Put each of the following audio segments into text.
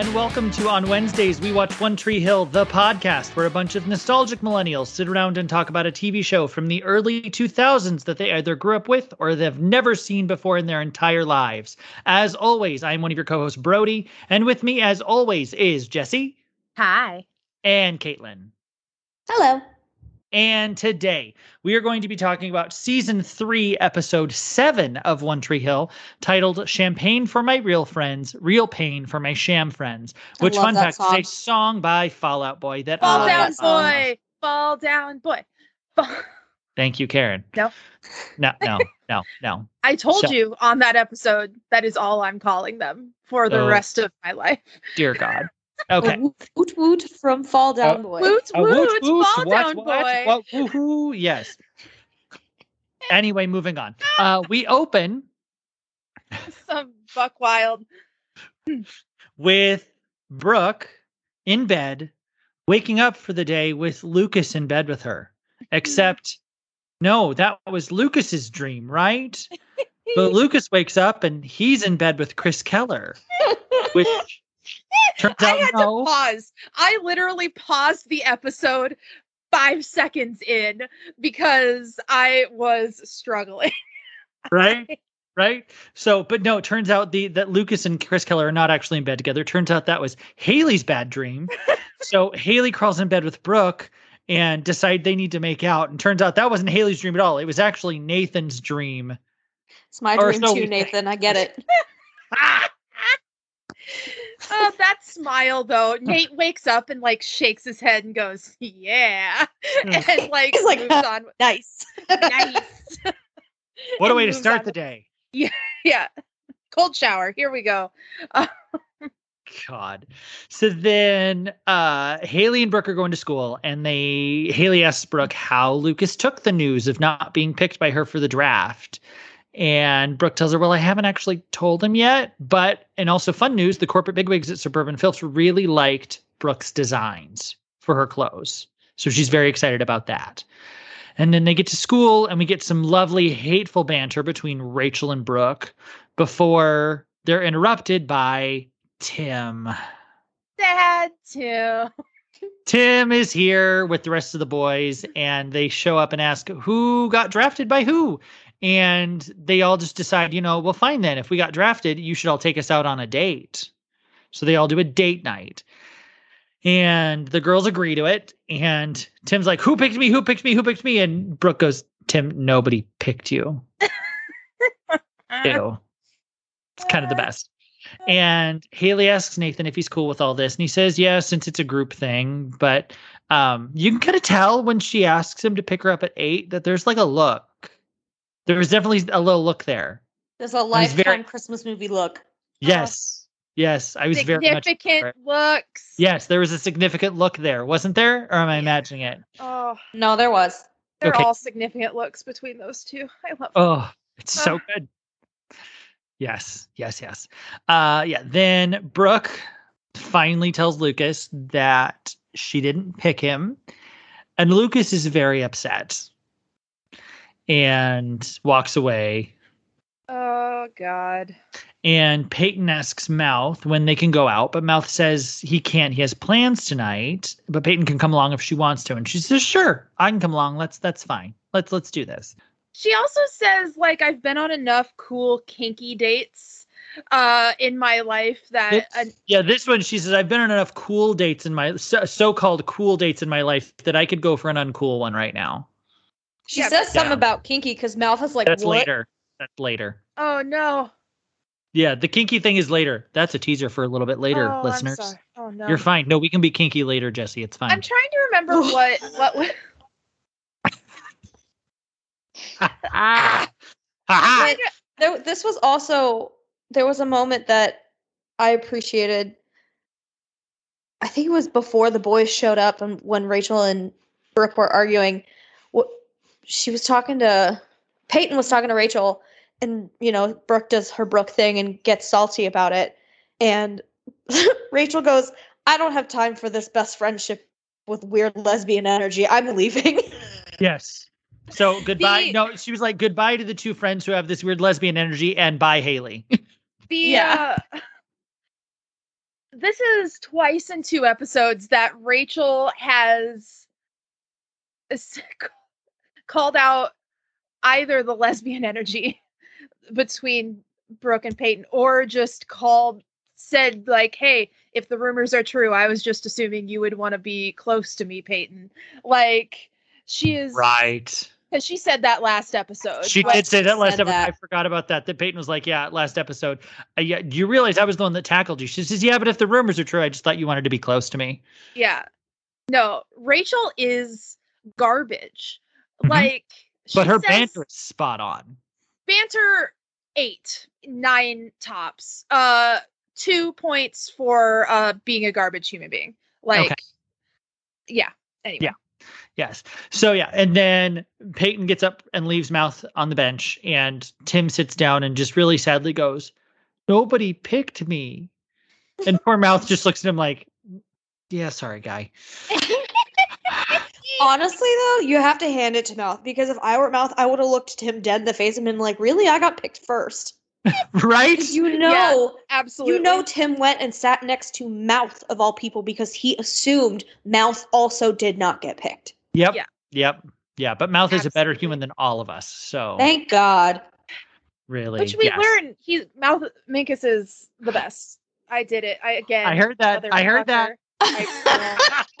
and welcome to On Wednesdays We Watch One Tree Hill, the podcast where a bunch of nostalgic millennials sit around and talk about a TV show from the early 2000s that they either grew up with or they've never seen before in their entire lives. As always, I'm one of your co hosts, Brody, and with me, as always, is Jessi. Hi. And Caitlin. Hello. And today we are going to be talking about season three, episode seven of One Tree Hill, titled Champagne for My Real Friends, Real Pain for My Sham Friends. Which, fun fact, song. is a song by Fall Out Boy that Fall Down Boy, Fall Down Boy. Fall- Thank you, Karen. No. No, no, no, no. I told so, you on that episode that is all I'm calling them for the oh, rest of my life. Dear God. Okay. woot woot from Fall Down Boy. Woot woot, woot, woot Fall what, Down what, Boy. What, woohoo, yes. anyway, moving on. Uh, we open some buck wild with Brooke in bed, waking up for the day with Lucas in bed with her. Except, no, that was Lucas's dream, right? but Lucas wakes up and he's in bed with Chris Keller, which Turns I had no. to pause. I literally paused the episode five seconds in because I was struggling. right? Right? So, but no, it turns out the that Lucas and Chris Keller are not actually in bed together. It turns out that was Haley's bad dream. so Haley crawls in bed with Brooke and decide they need to make out. And turns out that wasn't Haley's dream at all. It was actually Nathan's dream. It's my dream so too, Nathan. I get it. oh, that smile though. Nate wakes up and like shakes his head and goes, "Yeah," hmm. and like He's like, moves on. Nice, nice. what a way to start the day. Yeah, yeah. Cold shower. Here we go. Uh, God. So then uh Haley and Brooke are going to school and they Haley asks Brooke how Lucas took the news of not being picked by her for the draft. And Brooke tells her, Well, I haven't actually told him yet. But, and also fun news the corporate bigwigs at Suburban Filth really liked Brooke's designs for her clothes. So she's very excited about that. And then they get to school and we get some lovely, hateful banter between Rachel and Brooke before they're interrupted by Tim. Dad, too. Tim is here with the rest of the boys, and they show up and ask who got drafted by who and they all just decide, you know, well, fine then. If we got drafted, you should all take us out on a date. So they all do a date night. And the girls agree to it. And Tim's like, Who picked me? Who picked me? Who picked me? And Brooke goes, Tim, nobody picked you. Ew. It's kind of the best. And Haley asks Nathan if he's cool with all this. And he says, Yeah, since it's a group thing. But um, you can kind of tell when she asks him to pick her up at eight that there's like a look there was definitely a little look there. There's a lifetime very, Christmas movie look. Yes. Yes, I was significant very significant looks. Yes, there was a significant look there, wasn't there? Or am I imagining it? Oh no, there was. They're okay. all significant looks between those two. I love. Oh, it's so good. Yes, yes, yes. Uh, yeah. Then Brooke finally tells Lucas that she didn't pick him, and Lucas is very upset and walks away. Oh God. And Peyton asks Mouth when they can go out, but Mouth says he can't. He has plans tonight, but Peyton can come along if she wants to. And she says, "Sure, I can come along. Let's that's fine. Let's let's do this." She also says like I've been on enough cool kinky dates uh in my life that uh, yeah this one she says i've been on enough cool dates in my so- called cool dates in my life that i could go for an uncool one right now she yeah, says something yeah. about kinky because Mouth is like, That's what? later. That's later. Oh no. Yeah, the kinky thing is later. That's a teaser for a little bit later, oh, listeners. Oh no. You're fine. No, we can be kinky later, Jessi. It's fine. I'm trying to remember what what. what... there, this was also there was a moment that I appreciated. I think it was before the boys showed up and when Rachel and Brooke were arguing she was talking to Peyton was talking to Rachel, and you know Brooke does her Brooke thing and gets salty about it, and Rachel goes, "I don't have time for this best friendship with weird lesbian energy. I'm leaving." yes. So goodbye. The, no, she was like goodbye to the two friends who have this weird lesbian energy, and bye Haley. the yeah. Uh, this is twice in two episodes that Rachel has s- called out either the lesbian energy between Brooke and Peyton or just called said like hey if the rumors are true i was just assuming you would want to be close to me peyton like she is Right. because she said that last episode She did say that last episode. that. I forgot about that. That Peyton was like, "Yeah, last episode. Uh, yeah, do you realize I was the one that tackled you?" She says, "Yeah, but if the rumors are true, I just thought you wanted to be close to me." Yeah. No, Rachel is garbage. Mhm. Like, But her banter is spot on. banter eight, nine tops. Uh, two points for uh being a garbage human being. Like, yeah. Anyway. Yeah. Yes. So yeah, and then Peyton gets up and leaves Mouth on the bench, and Tim sits down and just really sadly goes, "Nobody picked me." And poor Mouth just looks at him like, "Yeah, sorry, guy." Honestly, though, you have to hand it to Mouth because if I were Mouth, I would have looked him dead in the face and been like, "Really? I got picked first. right? You know, Absolutely. you know, Tim went and sat next to Mouth of all people because he assumed Mouth also did not get picked. Yep. Yeah. Yep. Yeah. But Mouth is a better human than all of us. So Thank God. really, Which we yes. learn he's Mouth Minkus is the best. I did it. I again I heard that. I heard that. motherfucker.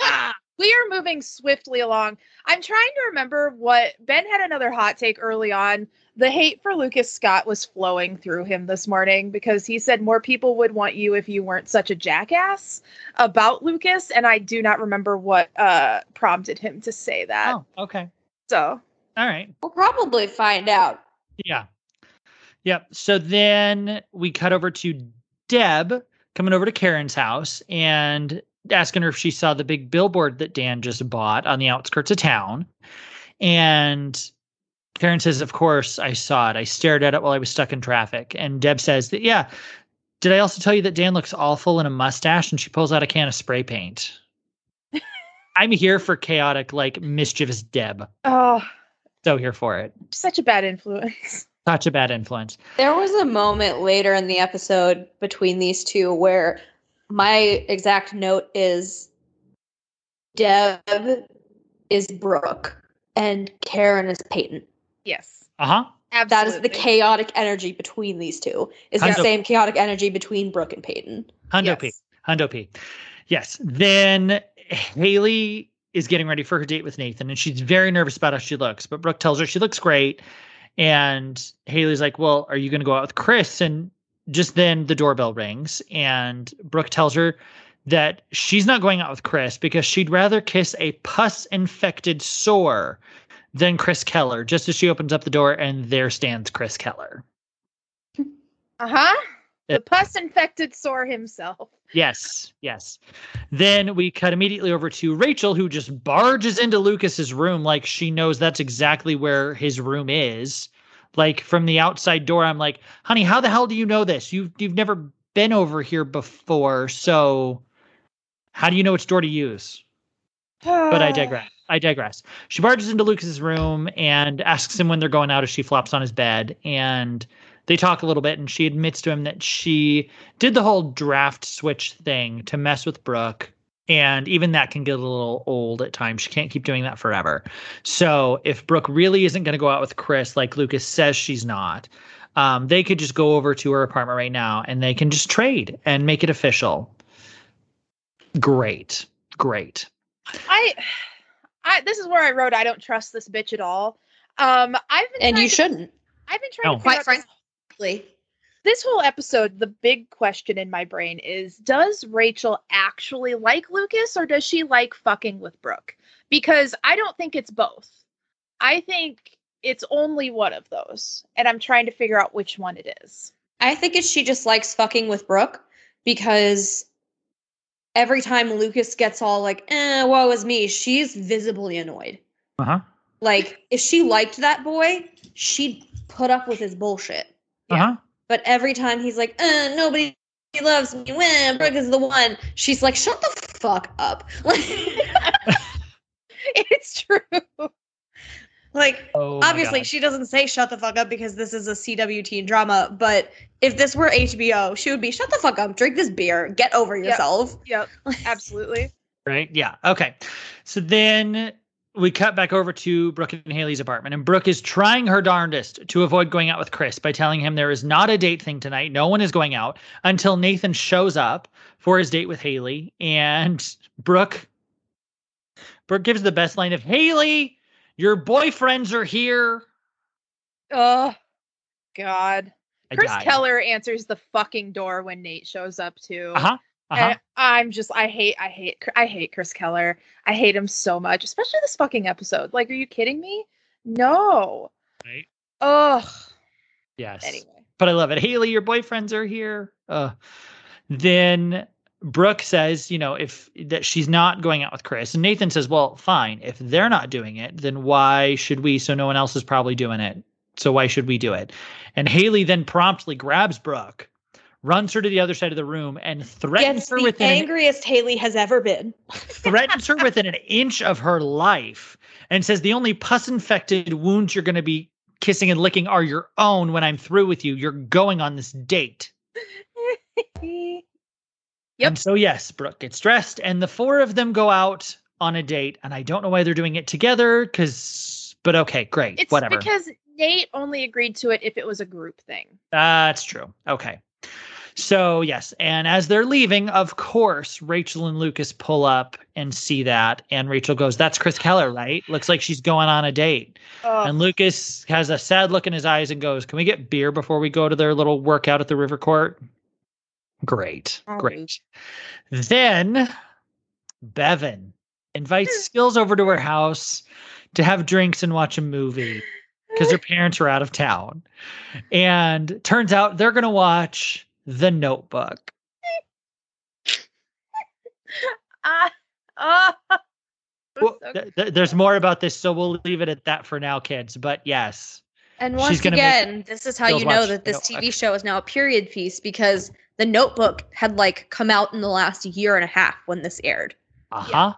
we are moving swiftly along. I'm trying to remember what Ben had another hot take early on. The hate for Lucas Scott was flowing through him this morning because he said more people would want you if you weren't such a jackass about Lucas, and I do not remember what uh prompted him to say that. oh, okay. So All right. We'll probably find out. Yeah. Yep. So then we cut over to Deb coming over to Karen's house and asking her if she saw the big billboard that Dan just bought on the outskirts of town. And Karen says, Of course, I saw it. I stared at it while I was stuck in traffic. And Deb says that, yeah. Did I also tell you that Dan looks awful in a mustache? And she pulls out a can of spray paint. I'm here for chaotic, like mischievous Deb. oh So here for it. such a bad influence. Such a bad influence. There was a moment later in the episode between these two where my exact note is Deb is Brooke and Karen is Peyton. Yes. Uh huh. That Absolutely. is the chaotic energy between these two. Is the same chaotic energy between Brooke and Peyton. Hundo P. Yes. Hundo P. Yes. Then Haley is getting ready for her date with Nathan, and she's very nervous about how she looks. But Brooke tells her she looks great. And Haley's like, Well, are you going to go out with Chris? And just then the doorbell rings, and Brooke tells her that she's not going out with Chris because she'd rather kiss a pus infected sore than Chris Keller, just as she opens up the door, and there stands Chris Keller. Uh-huh. The It- pus infected sore himself. Yes, yes. Then we cut immediately over to Rachel, who just barges into Lucas's room like she knows that's exactly where his room is. Like from the outside door, I'm like, honey, how the hell do you know this? You've you've never been over here before, so how do you know which door to use? But I digress. I digress. She barges into Lucas's room and asks him when they're going out as she flops on his bed. And they talk a little bit, and she admits to him that she did the whole draft switch thing to mess with Brooke. And even that can get a little old at times. She can't keep doing that forever. So if Brooke really isn't going to go out with Chris, like Lucas says she's not, um, they could just go over to her apartment right now and they can just trade and make it official. Great. Great. I, I this is where I wrote I don't trust this bitch at all. Um, I've been And you to- shouldn't. I've been trying No. to Quite out this- frankly. This whole episode, the big question in my brain is Does Rachel actually like Lucas or does she like fucking with Brooke? Because I don't think it's both. I think it's only one of those. And I'm trying to figure out which one it is. I think it's she just likes fucking with Brooke because every time Lucas gets all like, eh, woe is me, she's visibly annoyed. Uh huh. Like, if she liked that boy, she'd put up with his bullshit. Uh huh. But every time he's like, uh, nobody loves me, when Brooke is the one, she's like, shut the fuck up. it's true. like, Oh, obviously God. she doesn't say shut the fuck up because this is a CW teen drama, but if this were HBO, she would be shut the fuck up, drink this beer, get over Yep. yourself. Yep, absolutely. right? Yeah. Okay. So then we cut back over to Brooke and Haley's apartment, and Brooke is trying her darndest to avoid going out with Chris by telling him there is not a date thing tonight. No one is going out until Nathan shows up for his date with Haley, and Brooke. Brooke gives the best line of Haley, your boyfriends are here. Oh God. I Chris died. Keller answers the fucking door when Nate shows up too. Uh huh. Uh huh. I'm just I hate I hate I hate Chris Keller. I hate him so much, especially this fucking episode. Like, are you kidding me? No. Right. Ugh. Yes. Anyway. but I love it. Haley, your boyfriends are here. Uh, then Brooke says, you know, if that she's not going out with Chris, and Nathan says, well, fine. If they're not doing it, then why should we? So no one else is probably doing it. So why should we do it? And Haley then promptly grabs Brooke, runs her to the other side of the room, and threatens her with the within an, angriest Haley has ever been. threatens her within an inch of her life, and says the only pus-infected wounds you're going to be kissing and licking are your own. When I'm through with you, you're going on this date. Yep. And so yes, Brooke gets dressed, and the four of them go out on a date. And I don't know why they're doing it together, because but okay, great, It's whatever. because Nate only agreed to it if it was a group thing. That's true. Okay. So yes, and as they're leaving, of course, Rachel and Lucas pull up and see that, and Rachel goes, "That's Chris Keller, right? Looks like she's going on a date." Ugh. And Lucas has a sad look in his eyes and goes, "Can we get beer before we go to their little workout at the river court?" Great, Oh. great. Then Bevin invites mm. Skills over to her house to have drinks and watch a movie because her parents are out of town. And turns out they're going to watch The Notebook. Ah, ah. Well, So- th- th- there's more about this, so we'll leave it at that for now, kids. But yes, And once gonna make again, this is how you know that this Notebook. TV show is now a period piece because the Notebook had like come out in the last year and a half when this aired. uh huh.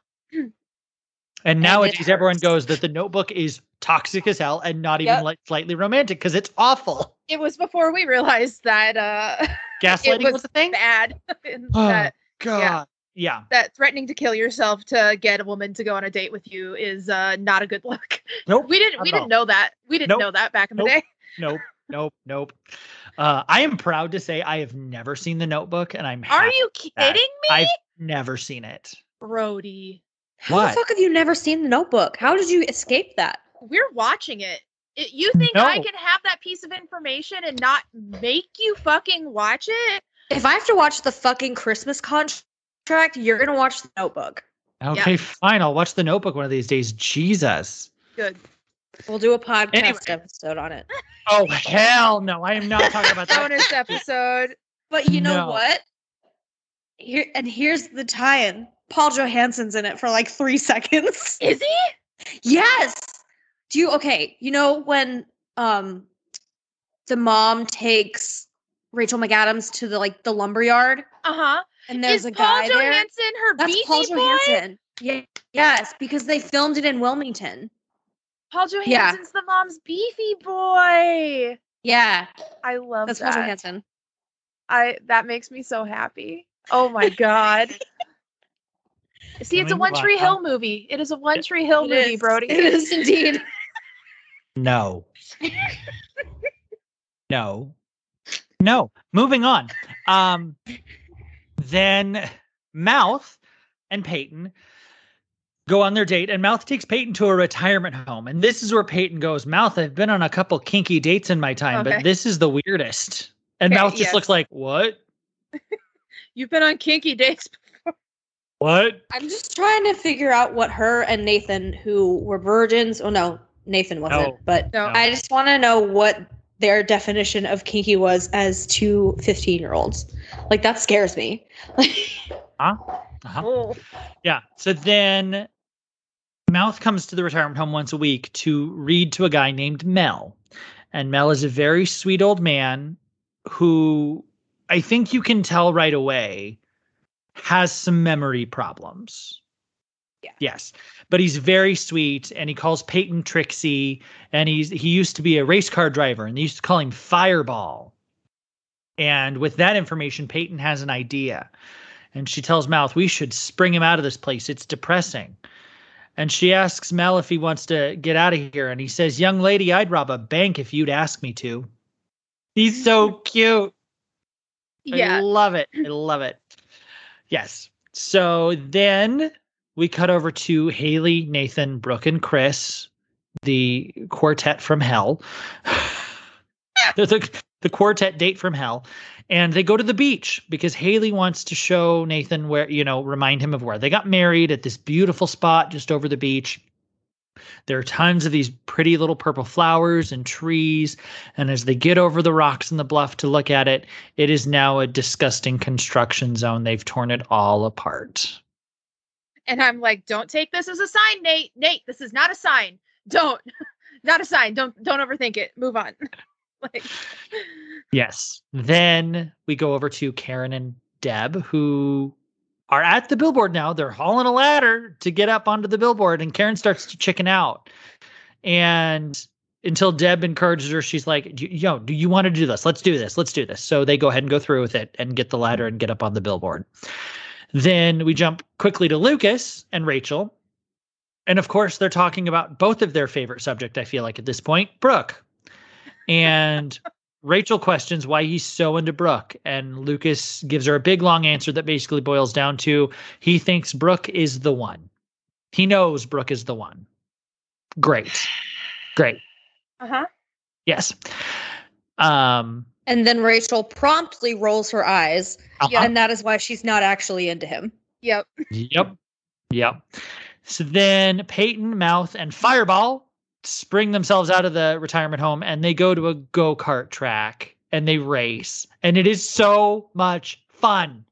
And it nowadays, everyone goes that The Notebook is toxic as hell and not even Yep. like slightly romantic because it's awful. it was before we realized that uh Gaslighting was was a thing. bad. and Oh, that God. Yeah. yeah. that threatening to kill yourself to get a woman to go on a date with you is uh not a good look. Nope. We didn't we didn't know that. We didn't Nope. know that back in the day. Nope. Nope. Nope. Uh, I am proud to say I have never seen The Notebook, and I'm Are happy you that. kidding me? I've never seen it. Brody. How What? the fuck have you never seen the Notebook? How did you escape that? We're watching it. It- you think I can have that piece of information and not make you fucking watch it? If I have to watch the fucking Christmas contract, you're gonna watch the Notebook. Okay, fine. I'll watch The Notebook one of these days. Jesus. Good. We'll do a podcast Anyway. episode on it. Oh hell no! I am not talking about that. Bonus episode. But you know No. what? Here and here's the tie-in. Paul Johansson's in it for like three seconds. Is he? Yes. Do you okay? You know when um the mom takes Rachel McAdams to the like the lumber yard Uh-huh. and there's Is a Paul guy there. Johansson her That's beefy Paul boy? Johansson. Yeah. Yes, because they filmed it in Wilmington. Paul Yeah. Johansson's the mom's beefy boy. Yeah, I love that. that's Paul that. Johansson. I that makes me so happy. Oh my god. See, it's a One Tree. Hill movie. It is a One Tree Hill It movie, is. Brody. It is indeed. No. no. No. Moving on. Um then Mouth and Peyton go on their date and Mouth takes Peyton to a retirement home. And this is where Peyton goes, Mouth, I've been on a couple kinky dates in my time, Okay. but this is the weirdest. And Okay, Mouth just yes. looks like, What? You've been on kinky dates. Before. What? I'm just trying to figure out what her and Nathan, who were virgins, oh no, Nathan wasn't, No. but No. I just want to know what their definition of kinky was as two 15 year olds. Like that scares me. Uh-huh. Oh. Yeah. So then Mouth comes to the retirement home once a week to read to a guy named Mel. And Mel is a very sweet old man who I think you can tell right away has some memory problems. Yeah. Yes. But he's very sweet and he calls Peyton Trixie and he's he used to be a race car driver and they used to call him Fireball. And with that information, Peyton has an idea. And she tells Mouth, we should spring him out of this place. It's depressing. And she asks Mel if he wants to get out of here. And he says, Young lady, I'd rob a bank if you'd ask me to. He's so cute. Yeah. I love it. I love it. Yes. So then we cut over to Haley, Nathan, Brooke, and Chris, the quartet from hell. the, the, the quartet date from hell. And they go to the beach because Haley wants to show Nathan where, you know, remind him of where they got married at this beautiful spot just over the beach. There are tons of these pretty little purple flowers and trees. And as they get over the rocks and the bluff to look at it, it is now a disgusting construction zone. They've torn it all apart. And I'm like, don't take this as a sign, Nate. Nate, this is not a sign. Don't. not a sign. Don't don't overthink it. Move on. like Yes. Then we go over to Karen and Deb, who are at the billboard now. They're hauling a ladder to get up onto the billboard, and Karen starts to chicken out. And until Deb encourages her, she's like, Yo, do you want to do this? Let's do this. Let's do this. So they go ahead and go through with it and get the ladder and get up on the billboard. Then we jump quickly to Lucas and Rachel. And of course, they're talking about both of their favorite subject, I feel like at this point, Brooke. And Rachel questions why he's so into Brooke, and Lucas gives her a big long answer that basically boils down to he thinks Brooke is the one. He knows Brooke is the one. Great. Great. uh-huh. Yes. Um And then Rachel promptly rolls her eyes, uh-huh. and that is why she's not actually into him. Yep. Yep. Yep. So then Peyton, Mouth, and Fireball spring themselves out of the retirement home and they go to a go kart track and they race. And it is so much fun.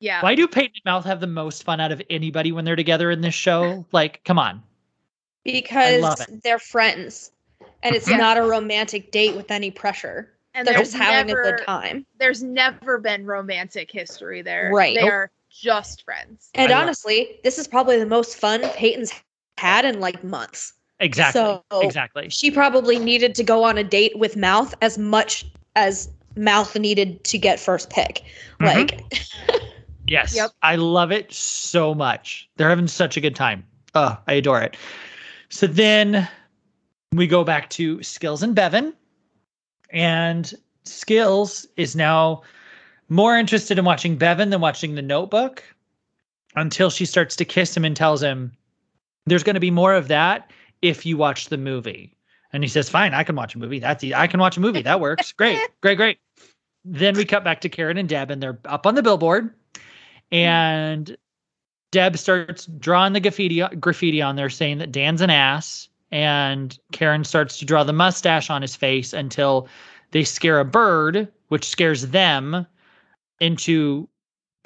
Yeah. Why do Peyton and Mouth have the most fun out of anybody when they're together in this show? Like, come on. Because they're friends. And it's Yeah. not a romantic date with any pressure. And They're there's just having never, a good time. There's never been romantic history there. Right. They Nope. are just friends. And I love- honestly, this is probably the most fun Peyton's had in like months. Exactly. So- exactly. She probably needed to go on a date with Mouth as much as Mouth needed to get first pick. Mhm. Like, Yes. Yep. I love it so much. They're having such a good time. Oh, I adore it. So then we go back to Skills and Bevin. And Skills is now more interested in watching Bevin than watching the notebook until she starts to kiss him and tells him, There's going to be more of that if you watch the movie. And he says, Fine, I can watch a movie. That's I can watch a movie. That works. Great, great, great. Then we cut back to Karen and Deb, and they're up on the billboard and Deb starts drawing the graffiti graffiti on there saying that Dan's an ass, and Karen starts to draw the mustache on his face until they scare a bird, which scares them into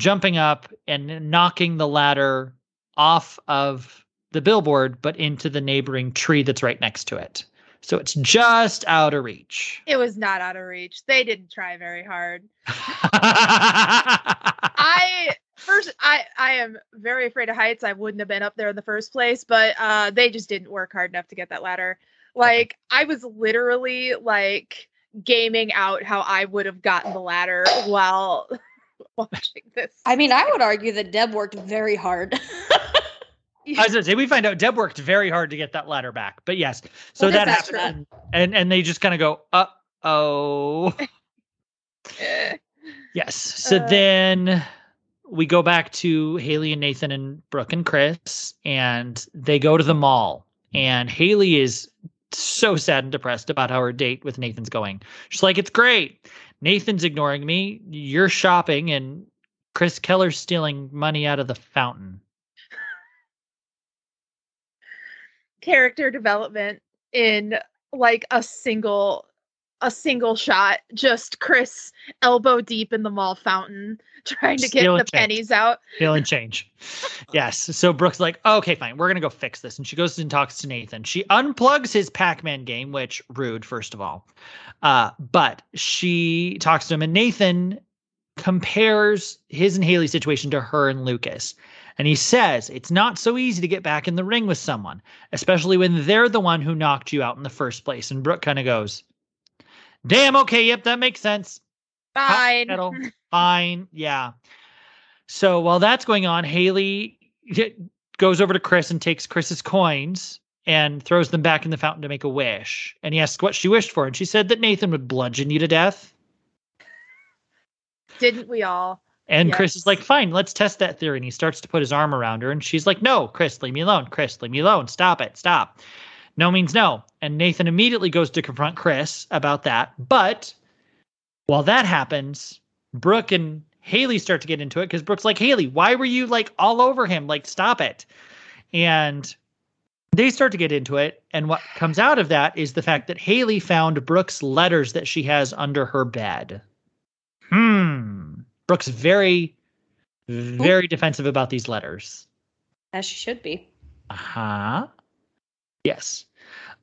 jumping up and knocking the ladder off of the billboard, but into the neighboring tree that's right next to it. So it's just out of reach. It was not out of reach. They didn't try very hard. I first I I am very afraid of heights. I wouldn't have been up there in the first place, but uh they just didn't work hard enough to get that ladder. Like I was literally like gaming out how I would have gotten the ladder while watching this. I mean, I would argue that Deb worked very hard. I was gonna say we find out Deb worked very hard to get that ladder back, but yes, so Well, that happened, happens, and and they just kind of go, uh oh, yes. So Uh. then we go back to Haley and Nathan and Brooke and Chris, and they go to the mall, and Haley is so sad and depressed about how her date with Nathan's going. She's like, it's great. Nathan's ignoring me. You're shopping, and Chris Keller's stealing money out of the fountain. character development in like a single a single shot just chris elbow deep in the mall fountain trying to get the change. pennies out Feeling change. yes. So Brooke's like, okay, fine. We're going to go fix this. And she goes and talks to Nathan. She unplugs his Pac Man game, which rude, first of all. Uh, but she talks to him, and Nathan compares his and Haley's situation to her and Lucas. And he says it's not so easy to get back in the ring with someone, especially when they're the one who knocked you out in the first place. And Brooke kind of goes, Damn, okay, yep, that makes sense. Fine. kettle, Fine. Yeah. So while that's going on, Haley goes over to Chris and takes Chris's coins and throws them back in the fountain to make a wish. And he asks what she wished for. And she said that Nathan would bludgeon you to death. Didn't we all? And Chris is like, fine, let's test that theory. And he starts to put his arm around her. And she's like, no, Chris, leave me alone. Chris, leave me alone. Stop it. Stop. No means no. And Nathan immediately goes to confront Chris about that. But while that happens, Brooke and Haley start to get into it because Brooke's like, Haley, why were you like all over him? Like, stop it. And they start to get into it. And what comes out of that is the fact that Haley found Brooke's letters that she has under her bed. Hmm. Brooke's very, very defensive about these letters. As she should be. Uh huh. Yes.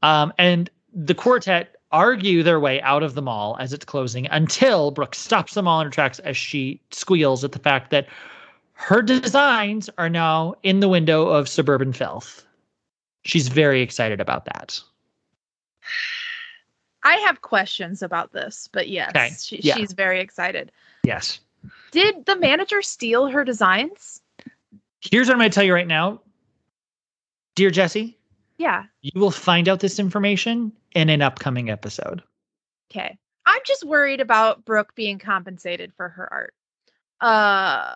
Um, and the quartet argue their way out of the mall as it's closing until Brooke stops them all in her tracks as she squeals at the fact that her designs are now in the window of suburban filth. She's very excited about that. I have questions about this, but yes, Okay, she, yeah. she's very excited. Yes. Did the manager steal her designs? Here's what I'm going to tell you right now. Dear Jessi, Yeah. you will find out this information in an upcoming episode. Okay. I'm just worried about Brooke being compensated for her art. Uh,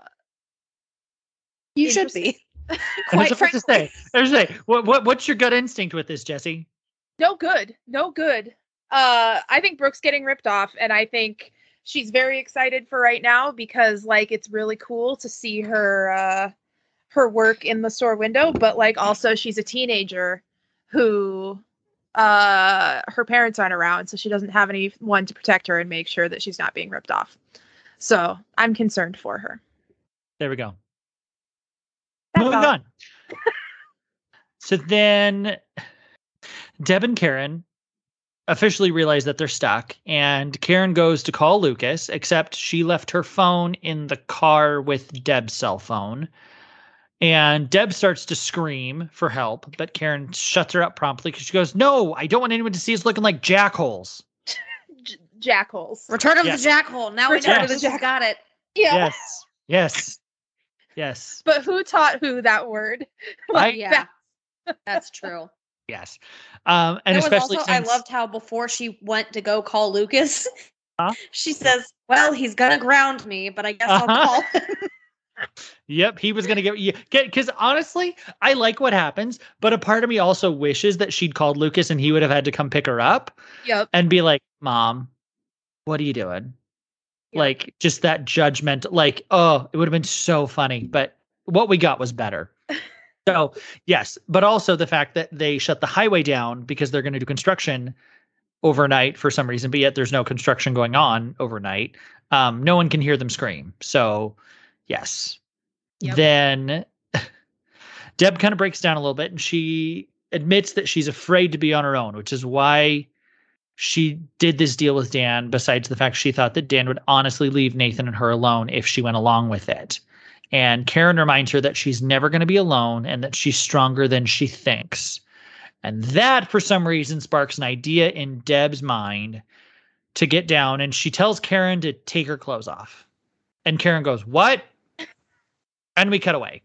You should be. I was quite to frankly, say, I was gonna say, what, what, what's your gut instinct with this, Jessi? no good. No good. Uh, I think Brooke's getting ripped off, and I think she's very excited for right now because like it's really cool to see her uh her work in the store window, but like also she's a teenager who uh her parents aren't around, so she doesn't have anyone to protect her and make sure that she's not being ripped off. So I'm concerned for her. There we go. That's Moving all. on. so then Deb and Karen officially realize that they're stuck, and Karen goes to call Lucas, except she left her phone in the car with Deb's cell phone. And Deb starts to scream for help, but Karen shuts her up promptly because she goes, No, I don't want anyone to see us looking like jackholes. J- jackholes. Return of Yes. the Jackhole. Now we Return know of the Jack- got it. Yeah. Yes. Yes. Yes. But who taught who that word? I- yeah, that's true. Yes. Um, and It was especially also, I loved how before she went to go call Lucas, Huh? she says, "Well, he's gonna ground me, but I guess Uh-huh. I'll call him." Yep, he was gonna get you get because honestly, I like what happens, but a part of me also wishes that she'd called Lucas and he would have had to come pick her up Yep. and be like, "Mom, what are you doing?" Yeah. Like just that judgment. Like, oh, it would have been so funny, but what we got was better. so yes, but also the fact that they shut the highway down because they're going to do construction overnight for some reason, but yet there's no construction going on overnight. Um, no one can hear them scream. So yes. Yep. Then Deb kind of breaks down a little bit and she admits that she's afraid to be on her own, which is why she did this deal with Dan, besides the fact she thought that Dan would honestly leave Nathan and her alone if she went along with it. And Karen reminds her that she's never going to be alone and that she's stronger than she thinks. And that, for some reason, sparks an idea in Deb's mind to get down. And she tells Karen to take her clothes off. And Karen goes, What? And we cut away.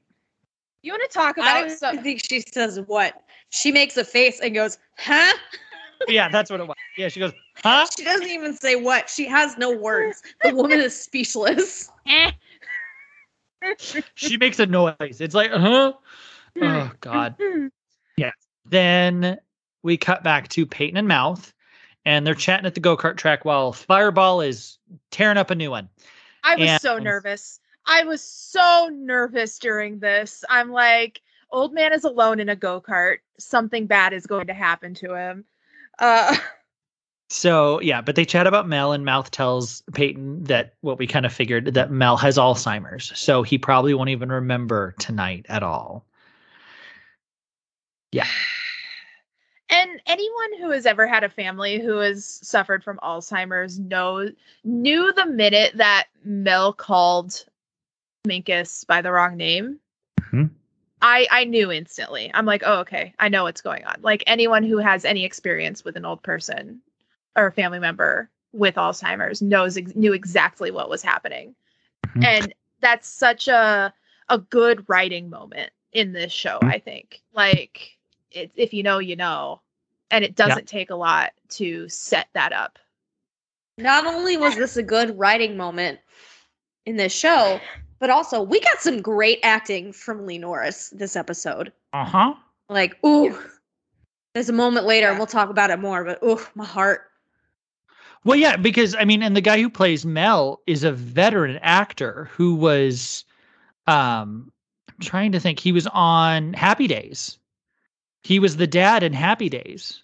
You want to talk I about don't some? think she says what. She makes a face and goes, "Huh?" Yeah, that's what it was. Yeah, she goes, Huh? She doesn't even say what. She has no words. The woman is speechless. She makes a noise. It's like, Huh? Oh, God. Yeah. Then we cut back to Peyton and Mouth, and they're chatting at the go kart track while Fireball is tearing up a new one. I was so nervous. I was so nervous during this. I'm like, old man is alone in a go kart. Something bad is going to happen to him. Uh, So yeah, but they chat about Mel, and Mouth tells Peyton that what we kind of figured that Mel has Alzheimer's, so he probably won't even remember tonight at all. Yeah. And anyone who has ever had a family who has suffered from Alzheimer's knows knew the minute that Mel called Minkus by the wrong name Mhm. I I knew instantly. I'm like, oh okay, I know what's going on. Like anyone who has any experience with an old person or a family member with Alzheimer's knows ex- knew exactly what was happening, Mhm. and that's such a a good writing moment in this show. Mhm. I think like it, if you know, you know, and it doesn't take a lot to set that up. Not only was this a good writing moment in this show, but also we got some great acting from Lee Norris this episode. Uh huh. Like, ooh. There's a moment later, and Yeah. we'll talk about it more, but ooh, my heart. Well, yeah, because I mean, and the guy who plays Mel is a veteran actor who was, um, I'm trying to think, he was on Happy Days. He was the dad in Happy Days.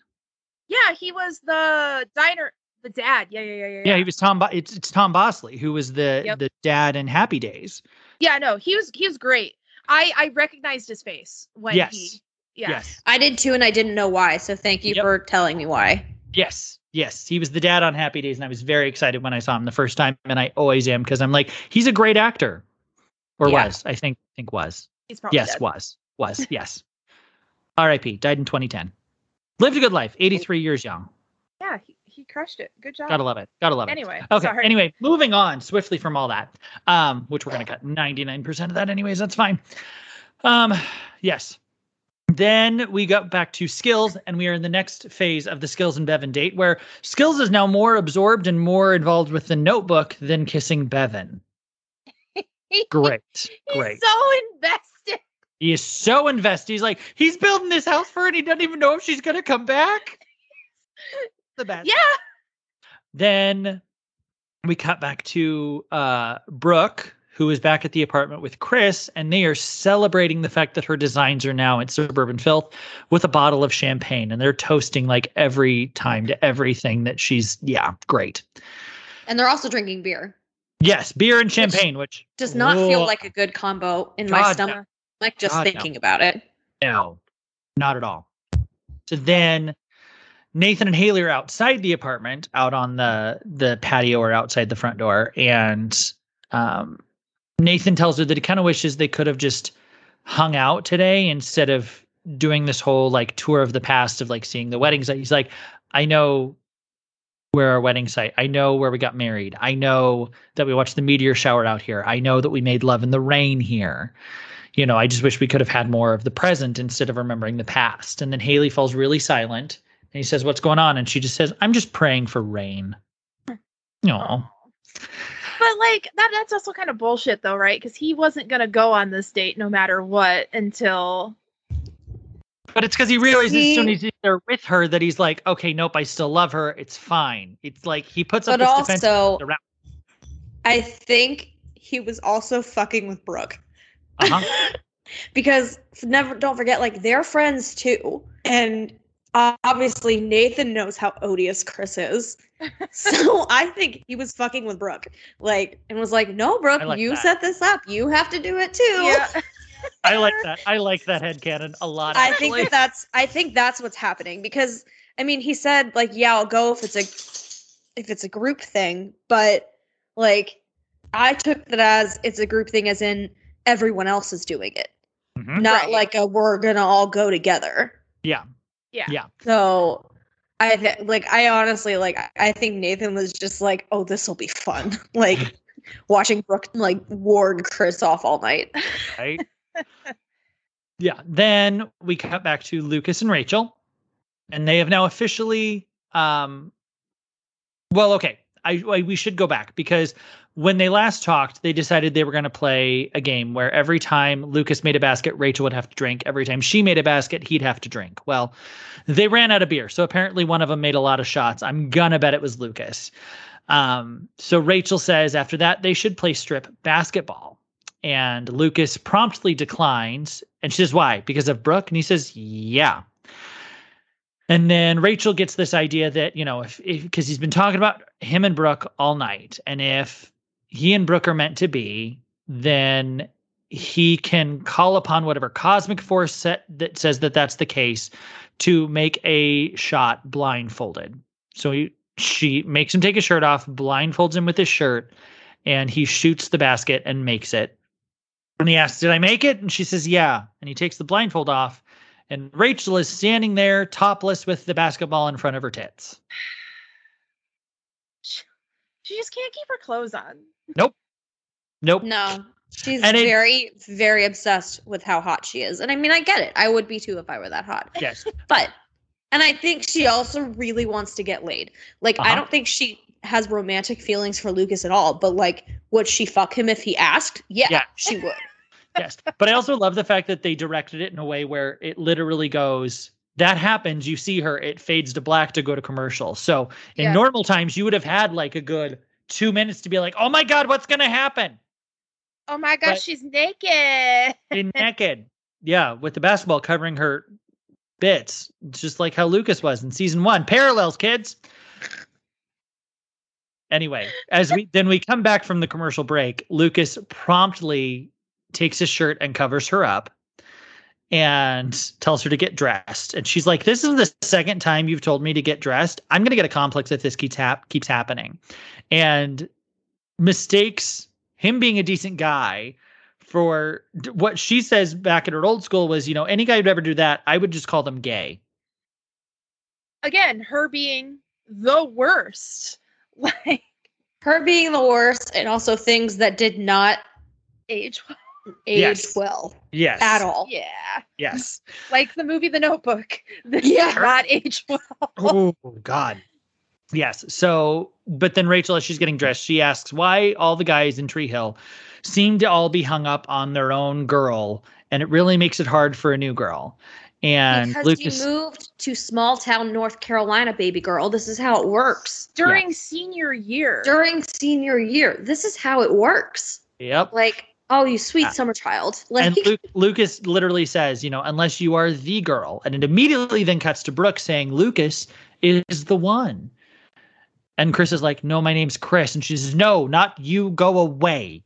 Yeah, he was the diner, the dad. Yeah, yeah, yeah, yeah. Yeah, he was Tom. Bo- it's it's Tom Bosley who was the Yep. the dad in Happy Days. Yeah, no, he was he was great. I I recognized his face when Yes. he. Yeah. Yes. I did too, and I didn't know why. So thank you Yep. for telling me why. Yes. Yes. He was the dad on Happy Days, and I was very excited when I saw him the first time, and I always am because I'm like, he's a great actor. Or Yeah. was. I think think was. He's probably Yes, dead. was. Was. Yes. R.I.P. Died in 2010. Lived a good life. 83 years young. Yeah, he, he crushed it. Good job. Gotta love it. Gotta love it. Anyway, Okay. sorry. Anyway, moving on swiftly from all that, um, which we're gonna cut 99% of that anyways. That's fine. Um, yes. Then we got back to skills, and we are in the next phase of the skills and Bevin date, where skills is now more absorbed and more involved with the notebook than kissing Bevin. Great, He's great. so invested. He is so invested. He's like, he's building this house for her, and he doesn't even know if she's gonna come back. The best. Yeah. Then we cut back to uh, Brooke, who is back at the apartment with Chris, and they are celebrating the fact that her designs are now at Suburban Filth with a bottle of champagne, and they're toasting like every time to everything that she's. Yeah, great. And they're also drinking beer. Yes, beer and champagne, which Does not feel like a good combo in my God, no. stomach. Like just God, no. thinking about it. No, not at all. So then Nathan and Haley are outside the apartment, out on the the patio or outside the front door, and um, Nathan tells her that he kind of wishes they could have just hung out today instead of doing this whole like tour of the past of like seeing the wedding site. He's like, I know where our wedding site. I know where we got married. I know that we watched the meteor shower out here. I know that we made love in the rain here you know, I just wish we could have had more of the present instead of remembering the past. And then Haley falls really silent and he says, What's going on? And she just says, I'm just praying for rain. No. But like that that's also kind of bullshit though, right? Because he wasn't gonna go on this date no matter what until But it's because he realizes as soon as he's there with her that he's like, okay, nope, I still love her. It's fine. It's like he puts up But this defense also, around. I think he was also fucking with Brooke. Uh-huh. because never don't forget like they're friends too and obviously nathan knows how odious chris is so i think he was fucking with brooke like and was like no brooke like you that. set this up you have to do it too yeah. I like that. I like that head headcanon a lot. i think that that's i think that's what's happening because i mean he said like yeah i'll go if it's a if it's a group thing but like i took that as it's a group thing as in everyone else is doing it Mhm. not Right. like a we're gonna all go together Yeah. Yeah. Yeah. So I th- like I honestly like I- I think Nathan was just like, oh, this will be fun. like watching Brooke like ward Chris off all night. right? yeah. Then we cut back to Lucas and Rachel, and they have now officially. um Well, okay. I, I we should go back because when they last talked, they decided they were going to play a game where every time Lucas made a basket, Rachel would have to drink. Every time she made a basket, he'd have to drink. Well, they ran out of beer, so apparently one of them made a lot of shots. I'm gonna bet it was Lucas. Um, so Rachel says after that they should play strip basketball. And Lucas promptly declines. And she says, Why? Because of Brooke? And he says, Yeah. And then Rachel gets this idea that, you know, if because he's been talking about him and Brooke all night. And if he and Brooke are meant to be, then he can call upon whatever cosmic force set that says that that's the case to make a shot blindfolded. So he, she makes him take his shirt off, blindfolds him with his shirt, and he shoots the basket and makes it. And he asks, Did I make it? And she says, Yeah. And he takes the blindfold off. And Rachel is standing there topless with the basketball in front of her tits. She just can't keep her clothes on. Nope. Nope. No. She's And it- very, very obsessed with how hot she is. And I mean, I get it. I would be too if I were that hot. Yes. But, and I think she also really wants to get laid. Like, Uh-huh. I don't think she has romantic feelings for Lucas at all. But, like, would she fuck him if he asked? Yeah, Yeah. she would. yes. But I also love the fact that they directed it in a way where it literally goes, that happens, you see her, it fades to black to go to commercial. So in Yeah. normal times, you would have had like a good two minutes to be like, oh my God, what's going to happen? Oh my gosh, But- she's naked. Naked. Yeah, with the basketball covering her bits, just like how Lucas was in season one. Parallels, kids. Anyway, as we then we come back from the commercial break, Lucas promptly takes his shirt and covers her up and tells her to get dressed. And she's like, This is the second time you've told me to get dressed. I'm gonna get a complex if this keeps hap- keeps happening. And mistakes him being a decent guy for d- what she says back at her old school was, you know, any guy who'd ever do that, I would just call them gay. Again, her being the worst. Like Her being the worst, and also things that did not age. Age Yes. well Yes. at all. Yeah. Yes. Like the movie The Notebook. That Yeah. did not age well. oh God. Yes. So, but then Rachel, as she's getting dressed, she asks why all the guys in Tree Hill seem to all be hung up on their own girl, and it really makes it hard for a new girl. And because Lucas, you moved to small town North Carolina, baby girl. This is how it works. During senior year. During senior year, this is how it works. yep. Like, oh, you sweet Ah. summer child. Like, and Luke, Lucas literally says, you know, unless you are the girl, and it immediately then cuts to Brooke saying, Lucas is the one. And Chris is like, no, my name's Chris. And she says, no, not you. Go away.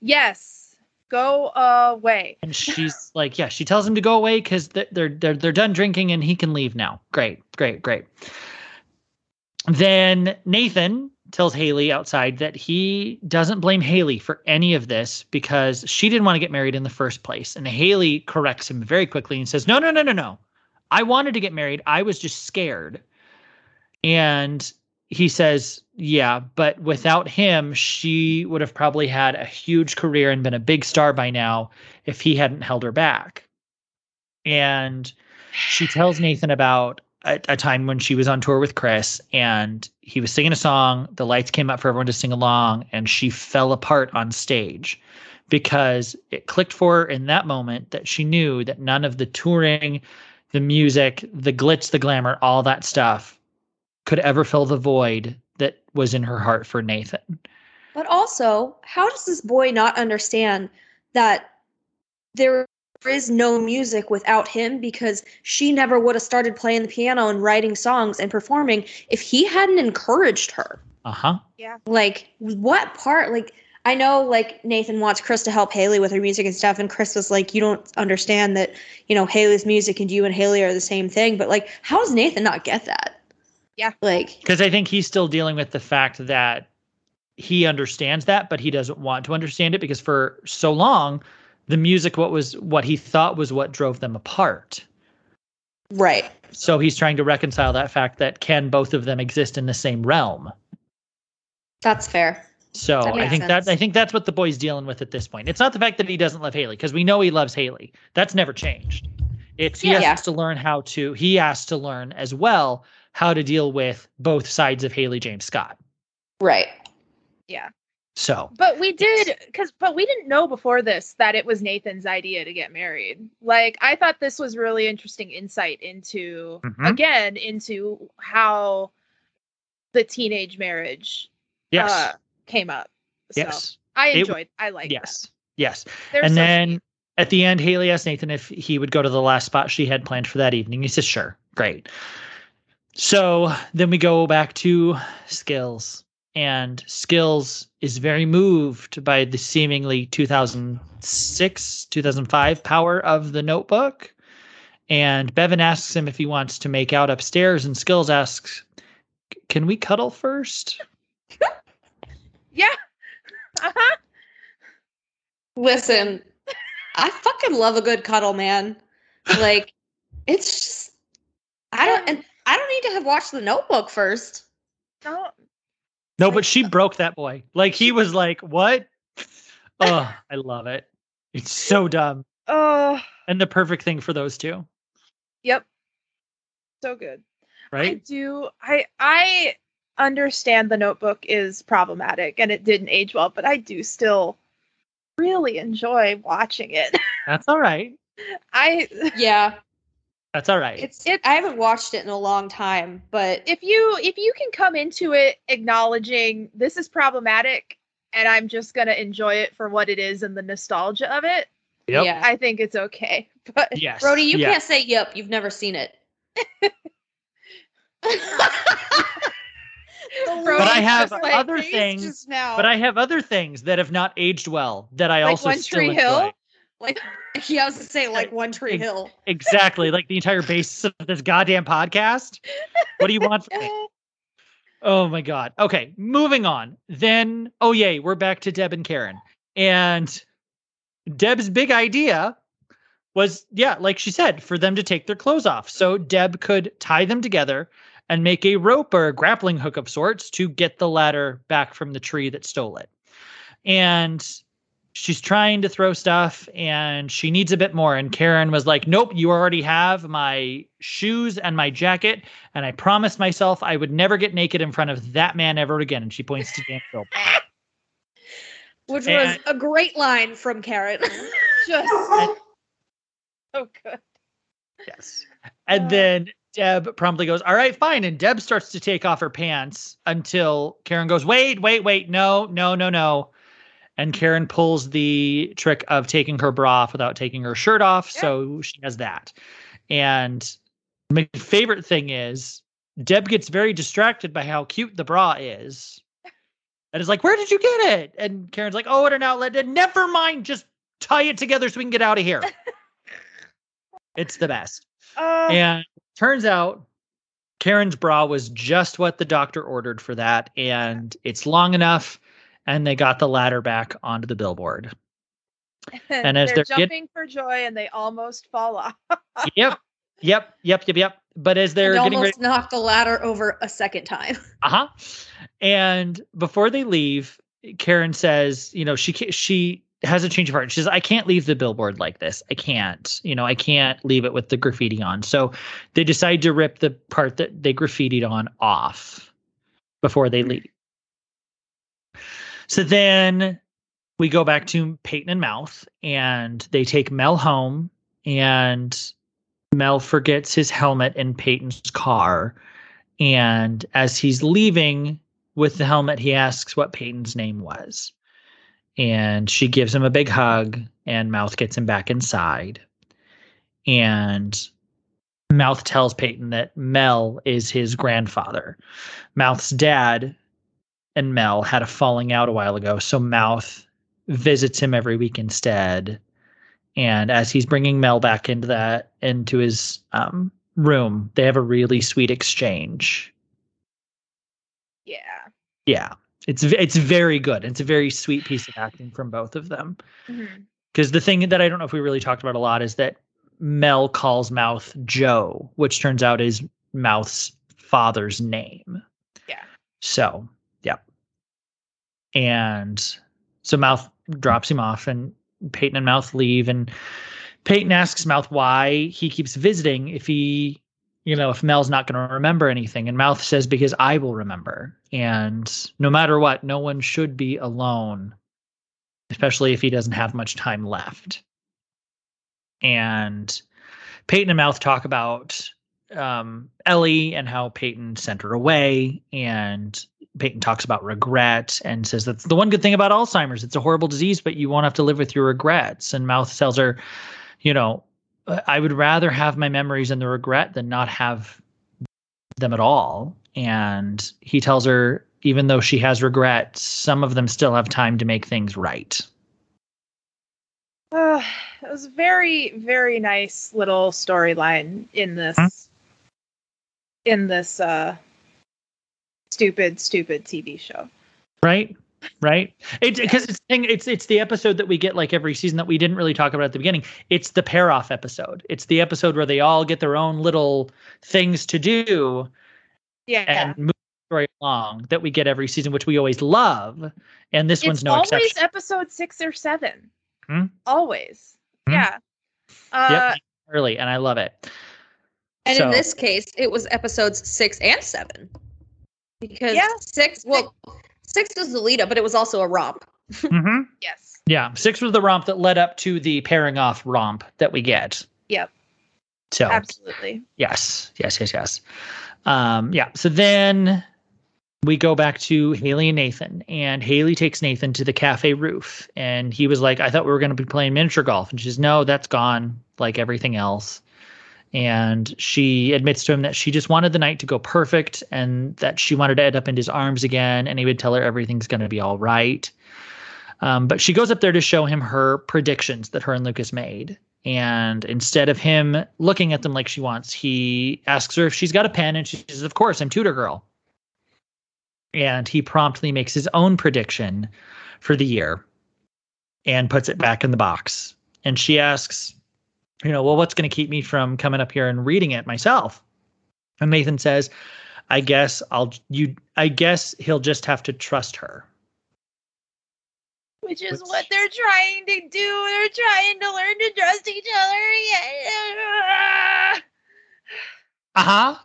yes. Go away. And she's like, yeah, she tells him to go away because they're they're they're done drinking and he can leave now. Great, great, great. Then Nathan tells Haley outside that he doesn't blame Haley for any of this because she didn't want to get married in the first place. And Haley corrects him very quickly and says, No, no, no, no, no. I wanted to get married. I was just scared. And he says, Yeah, but without him, she would have probably had a huge career and been a big star by now if he hadn't held her back. And she tells Nathan about a, a time when she was on tour with Chris and he was singing a song. The lights came up for everyone to sing along, and she fell apart on stage because it clicked for her in that moment that she knew that none of the touring, the music, the glitz, the glamour, all that stuff could ever fill the void that was in her heart for Nathan. but also, how does this boy not understand that there is no music without him because she never would have started playing the piano and writing songs and performing if he hadn't encouraged her? Uh huh. Yeah. Like what part like i know like nathan wants chris to help haley with her music and stuff and chris was like you don't understand that you know haley's music and you and haley are the same thing but like how does nathan not get that Yeah. like Because I think he's still dealing with the fact that he understands that, but he doesn't want to understand it because for so long, the music what was what he thought was what drove them apart. right So he's trying to reconcile that fact that can both of them exist in the same realm. that's fair So I makes think that. I think that's what the boy's dealing with at this point. It's not the fact that he doesn't love Haley because we know he loves Haley. That's never changed. It's he Yeah. has to learn how to he has to learn as well how to deal with both sides of Haley James Scott. right Yeah. So But we did because but we didn't know before this that it was Nathan's idea to get married. Like I thought this was really interesting insight into Mhm. again into how the teenage marriage yes, uh, came up. So yes, I It- enjoyed I like yes, yes. They're and so then sweet. at the end, Haley asked Nathan if he would go to the last spot she had planned for that evening. He says, "Sure, great." So then we go back to Skills, and Skills is very moved by the seemingly 2006, 2005 power of the Notebook. And Bevin asks him if he wants to make out upstairs, and Skills asks, "Can we cuddle first? Yeah. Uh-huh. Listen, I fucking love a good cuddle, man. Like, it's just I don't and I don't need to have watched the Notebook first. No, No, but she broke that boy. Like he was like, "What?" Oh, I love it. It's so dumb oh, and the perfect thing for those two, yep, so good. Right? I do. I I understand the Notebook is problematic and it didn't age well, but I do still really enjoy watching it. That's all right. I Yeah. That's all right. It's It- I haven't watched it in a long time, but if you if you can come into it acknowledging this is problematic and I'm just gonna enjoy it for what it is and the nostalgia of it, Yep. yeah. I think it's okay. But yes. Brody, you yeah. can't say yep, you've never seen it. But I have like other things. now. But I have other things that have not aged well that I Like also One still Tree enjoy. Hill? Like yeah, I was gonna say like One Tree Hill. Exactly, like the entire basis of this goddamn podcast. What do you want from me? Oh my god. Okay, moving on. Then, oh yay, we're back to Deb and Karen. And Deb's big idea was, yeah, like she said, for them to take their clothes off. So Deb could tie them together and make a rope or a grappling hook of sorts to get the ladder back from the tree that stole it. And she's trying to throw stuff and she needs a bit more. And Karen was like, Nope, you already have my shoes and my jacket. And I promised myself I would never get naked in front of that man ever again. And she points to Dan. Which And- was a great line from Karen. just so good. Yes. And Uh. then Deb promptly goes, All right, fine. And Deb starts to take off her pants until Karen goes, Wait, wait, wait. No, no, no, no. And Karen pulls the trick of taking her bra off without taking her shirt off. Yeah. So she has that. And my favorite thing is Deb gets very distracted by how cute the bra is. And is like, Where did you get it? And Karen's like, Oh, at an outlet. And never mind. Just tie it together so we can get out of here. it's the best. Uh, And turns out Karen's bra was just what the doctor ordered for that. And it's long enough. And they got the ladder back onto the billboard. and as they're they're get- jumping for joy and they almost fall off. yep. Yep. Yep. Yep. Yep. But as they're and getting ready, almost knocked the ladder over a second time. uh huh. And before they leave, Karen says, you know, she she has a change of heart. She says, I can't leave the billboard like this. I can't, you know, I can't leave it with the graffiti on. So they decide to rip the part that they graffitied on off before they leave. So then we go back to Peyton and Mouth, and they take Mel home, and Mel forgets his helmet in Peyton's car. And as he's leaving with the helmet, he asks what Peyton's name was. And she gives him a big hug, and Mouth gets him back inside. And Mouth tells Peyton that Mel is his grandfather. Mouth's dad and Mel had a falling out a while ago, so Mouth visits him every week instead. And as he's bringing Mel back into that into his um, room, they have a really sweet exchange. yeah. Yeah, it's it's very good. It's a very sweet piece of acting from both of them. Because the thing that I don't know if we really talked about a lot is that Mel calls Mouth Joe, which turns out is Mouth's father's name. Yeah. So. And so Mouth drops him off, and Peyton and Mouth leave. And Peyton asks Mouth why he keeps visiting if he, you know, if Mel's not going to remember anything. And Mouth says, because I will remember. And no matter what, no one should be alone, especially if he doesn't have much time left. And Peyton and Mouth talk about um, Ellie and how Peyton sent her away. And Peyton talks about regret and says that's the one good thing about Alzheimer's. It's a horrible disease, but you won't have to live with your regrets. And Mouth tells her, you know, I would rather have my memories and the regret than not have them at all. And he tells her, even though she has regrets, some of them still have time to make things right. Uh, it was a very, very nice little storyline in this Hmm? In this uh stupid, stupid TV show. Right? right? It's because it's thing. It's it's the episode that we get like every season that we didn't really talk about at the beginning. It's the pair off episode. It's the episode where they all get their own little things to do Yeah. and move the story along that we get every season, which we always love. And this one's it's no always exception. episode six or seven. Hmm? Always. Hmm? Yeah. Uh, Yep, early, and I love it. And So- in this case, it was episodes six and seven. Because Yeah. six, well, six was the lead up, but it was also a romp. Mhm. Yes. Yeah, six was the romp that led up to the pairing off romp that we get. Yep. So Absolutely. yes, yes, yes, yes. Um, yeah. So then we go back to Haley and Nathan, and Haley takes Nathan to the cafe roof, and he was like, "I thought we were going to be playing miniature golf," and she says, "No, that's gone, like everything else." And she admits to him that she just wanted the night to go perfect, and that she wanted to end up in his arms again, and he would tell her everything's going to be all right. Um, but she goes up there to show him her predictions that her and Lucas made. And instead of him looking at them like she wants, he asks her if she's got a pen, and she says, Of course, I'm Tutor Girl. And he promptly makes his own prediction for the year and puts it back in the box. And she asks, You know, well, what's going to keep me from coming up here and reading it myself? And Nathan says, I guess I'll, you, I guess he'll just have to trust her. Which is Which- what they're trying to do. They're trying to learn to trust each other. Yeah. Uh-huh.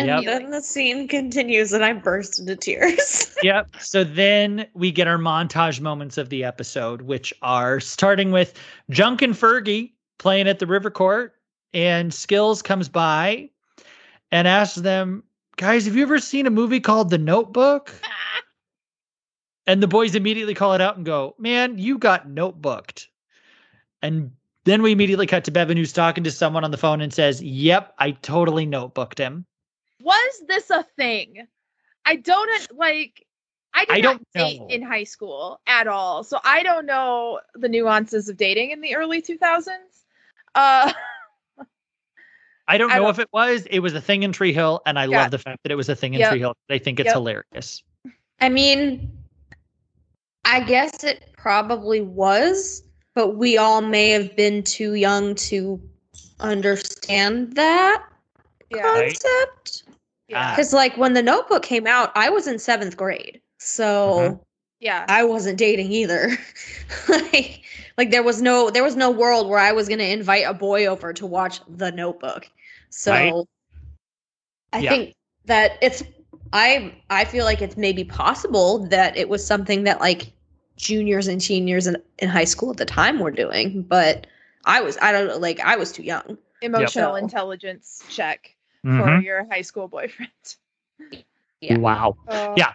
And Yep. then the scene continues, and I burst into tears. yep. So then we get our montage moments of the episode, which are starting with Junk and Fergie playing at the River Court, and Skills comes by and asks them, "Guys, have you ever seen a movie called The Notebook?" And the boys immediately call it out and go, "Man, you got notebooked." And then we immediately cut to Bevin, who's talking to someone on the phone and says, "Yep, I totally notebooked him." Was this a thing? I don't like. I did I not don't date know. in high school at all, so I don't know the nuances of dating in the early 2000s. Uh, I don't I know don't- if it was. It was a thing in Tree Hill, and I Yeah. love the fact that it was a thing in Yep. Tree Hill. I think it's Yep. hilarious. I mean, I guess it probably was, but we all may have been too young to understand that yeah, Right. Concept. yeah, Because, like, when the notebook came out, I was in seventh grade. So. Mhm. yeah. I wasn't dating either. like, like there was no there was no world where I was gonna invite a boy over to watch The Notebook. So Right. I Yeah. think that it's I I feel like it's maybe possible that it was something that like juniors and seniors in, in high school at the time were doing, but I was I don't know like I was too young. Emotional Yep. intelligence check for Mhm. your high school boyfriend. Yeah. Wow. Oh, Yeah.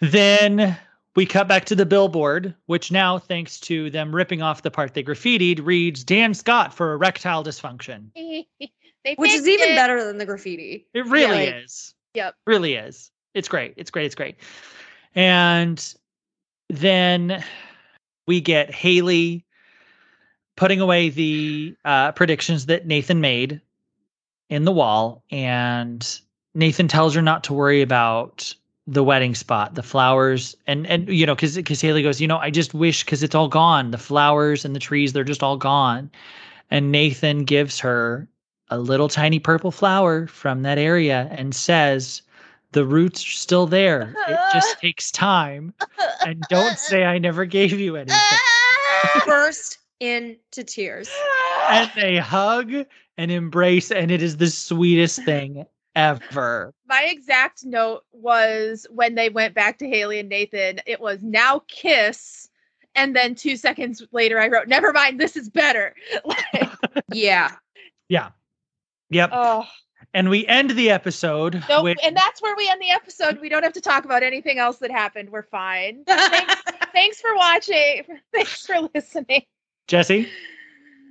Then we cut back to the billboard, which now, thanks to them ripping off the part they graffitied, reads Dan Scott for erectile dysfunction. Which is even it. better than the graffiti. It really Yeah. is. Yep. Really is. It's great. It's great. It's great. And then we get Haley putting away the uh, predictions that Nathan made in the wall. And Nathan tells her not to worry about the wedding spot, the flowers, and and you know, because because Haley goes, you know, I just wish because it's all gone, the flowers and the trees, they're just all gone. And Nathan gives her a little tiny purple flower from that area and says, the roots are still there. It just takes time. And don't say I never gave you anything. Burst into tears. And they hug and embrace, and it is the sweetest thing ever. My exact note was when they went back to Haley and Nathan, it was now kiss. And then two seconds later, I wrote, never mind, this is better. Like, Yeah. Yep. oh, and we end the episode nope. with And that's where we end the episode. We don't have to talk about anything else that happened. We're fine. Thanks, thanks for watching. Thanks for listening. Jessi.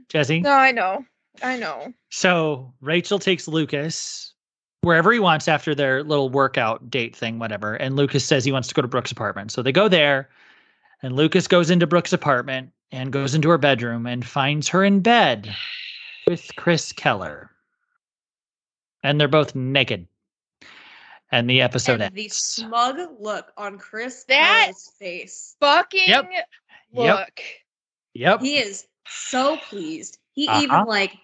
Jessi. No, I know. I know. So Rachel takes Lucas wherever he wants after their little workout date thing, whatever. And Lucas says he wants to go to Brooke's apartment. So they go there, and Lucas goes into Brooke's apartment and goes into her bedroom and finds her in bed with Chris Keller. And they're both naked. and the episode and the smug look on Chris That- Keller's face. Fucking Yep. look. Yep. Yep. He is so pleased. He Uh-huh. even like,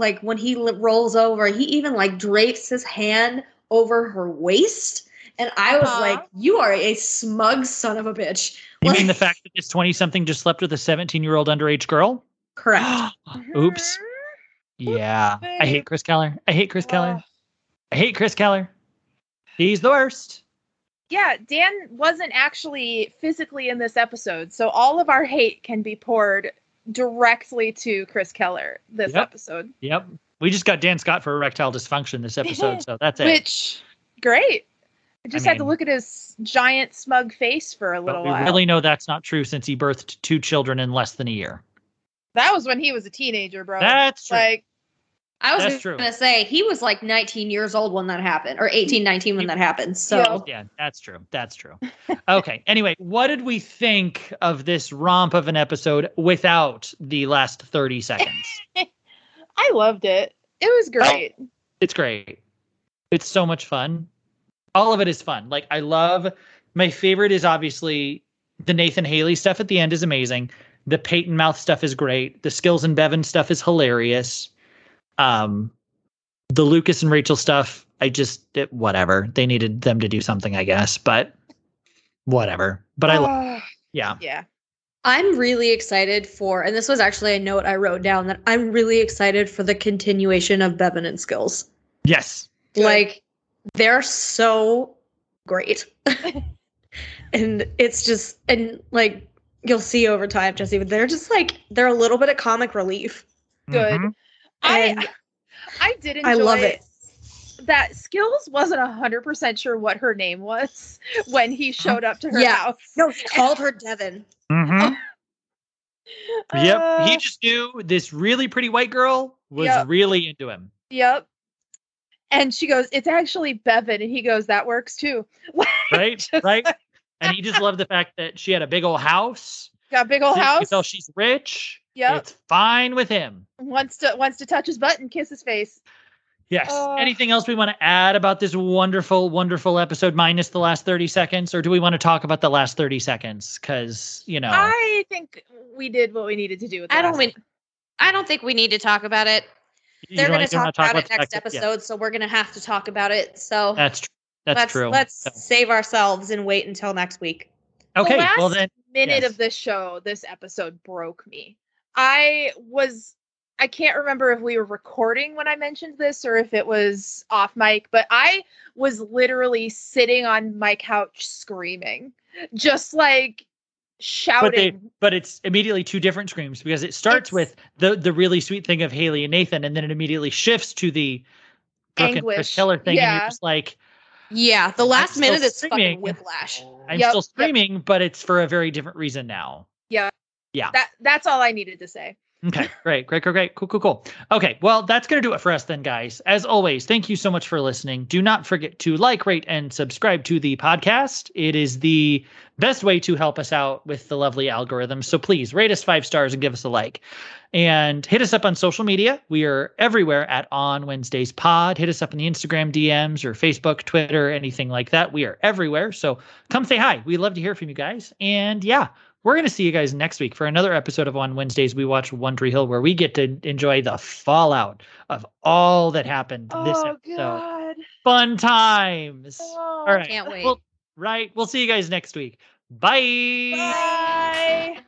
like when he li- rolls over, he even like drapes his hand over her waist. And I was Uh-huh. like, "You are a smug son of a bitch." You mean the fact that this 20 something just slept with a 17 year old underage girl? Correct. Oops. Yeah. I hate Chris Keller. I hate Chris Keller. I hate Chris Keller. He's the worst. Yeah, Dan wasn't actually physically in this episode, so all of our hate can be poured directly to Chris Keller this Yep. episode. Yep. We just got Dan Scott for erectile dysfunction this episode, so that's it. Which great. I just had to look at his giant smug face for a little we while. really know that's not true since he birthed two children in less than a year. that was when he was a teenager, bro. That's true. like I was That's going to say he was like 19 years old when that happened, or 18, 19 when that happened. So Yeah. yeah, that's true. That's true. Okay. Anyway, what did we think of this romp of an episode without the last 30 seconds? I loved it. It was oh, great. it's great. It's so much fun. All of it is fun. Like I love my favorite is obviously the Nathan Haley stuff at the end is amazing. The Peyton Mouth stuff is great. The Skills and Bevin stuff is hilarious. Um the Lucas and Rachel stuff, I just it, whatever. They needed them to do something, I guess, but whatever. But I love Ah, yeah. yeah. I'm really excited for, and this was actually a note I wrote down that I'm really excited for the continuation of Bevin and Skills. Yes. Good. Like, they're so great. and it's just, and like, you'll see over time, Jessi, but they're just like, they're a little bit of comic relief. Good. Mhm. And I I did enjoy I love it. that Skills wasn't hundred percent sure what her name was when he showed up to her Yeah. house. No, he called her Devin. Mm-hmm. Yep. Uh, he just knew this really pretty white girl was Yep. really into him. Yep. And she goes, "It's actually Bevin," and he goes, "That works too." right? Just- right? And he just loved the fact that she had a big old house. Got a big old You house. tell she's rich. Yep. It's fine with him. Wants to wants to touch his butt and kiss his face. Yes. Uh, Anything else we want to add about this wonderful, wonderful episode minus the last 30 seconds? Or do we want to talk about the last 30 seconds? Because, you know, I think we did what we needed to do with. the I don't mean, I don't think we need to talk about it. They're going to you talk wanna about it next fact that- yeah, episode, so we're going to have to talk about it. So that's true. That's let's true. let's So- save ourselves and wait until next week. okay. the Well, last then, minute yes. of this show, this episode broke me. I was I can't remember if we were recording when I mentioned this or if it was off mic, but I was literally sitting on my couch screaming, just like shouting. but it's immediately two different screams because it starts It's- with the the really sweet thing of Haley and Nathan, and then it immediately shifts to the Brooke and Chris Anguish. Keller thing, and Yeah. you're just like, Yeah, the last minute is screaming. fucking whiplash. I'm Yep, still yep. screaming, but it's for a very different reason now. That that's all I needed to say. Okay, great, great, great, great. Cool, cool, cool. Okay, well, that's going to do it for us then, guys. As always, thank you so much for listening. Do not forget to like, rate, and subscribe to the podcast. It is the best way to help us out with the lovely algorithm. So please rate us five stars and give us a like. And hit us up on social media. We are everywhere at On Wednesdays Pod. Hit us up in the Instagram DMs or Facebook, Twitter, anything like that. We are everywhere. So come say hi. We love to hear from you guys. And yeah, we're going to see you guys next week for another episode of On Wednesdays. We watch One Tree Hill, where we get to enjoy the fallout of all that happened this oh episode. god. Fun times. Oh, all right. Can't wait. Well, right. We'll see you guys next week. Bye. Bye.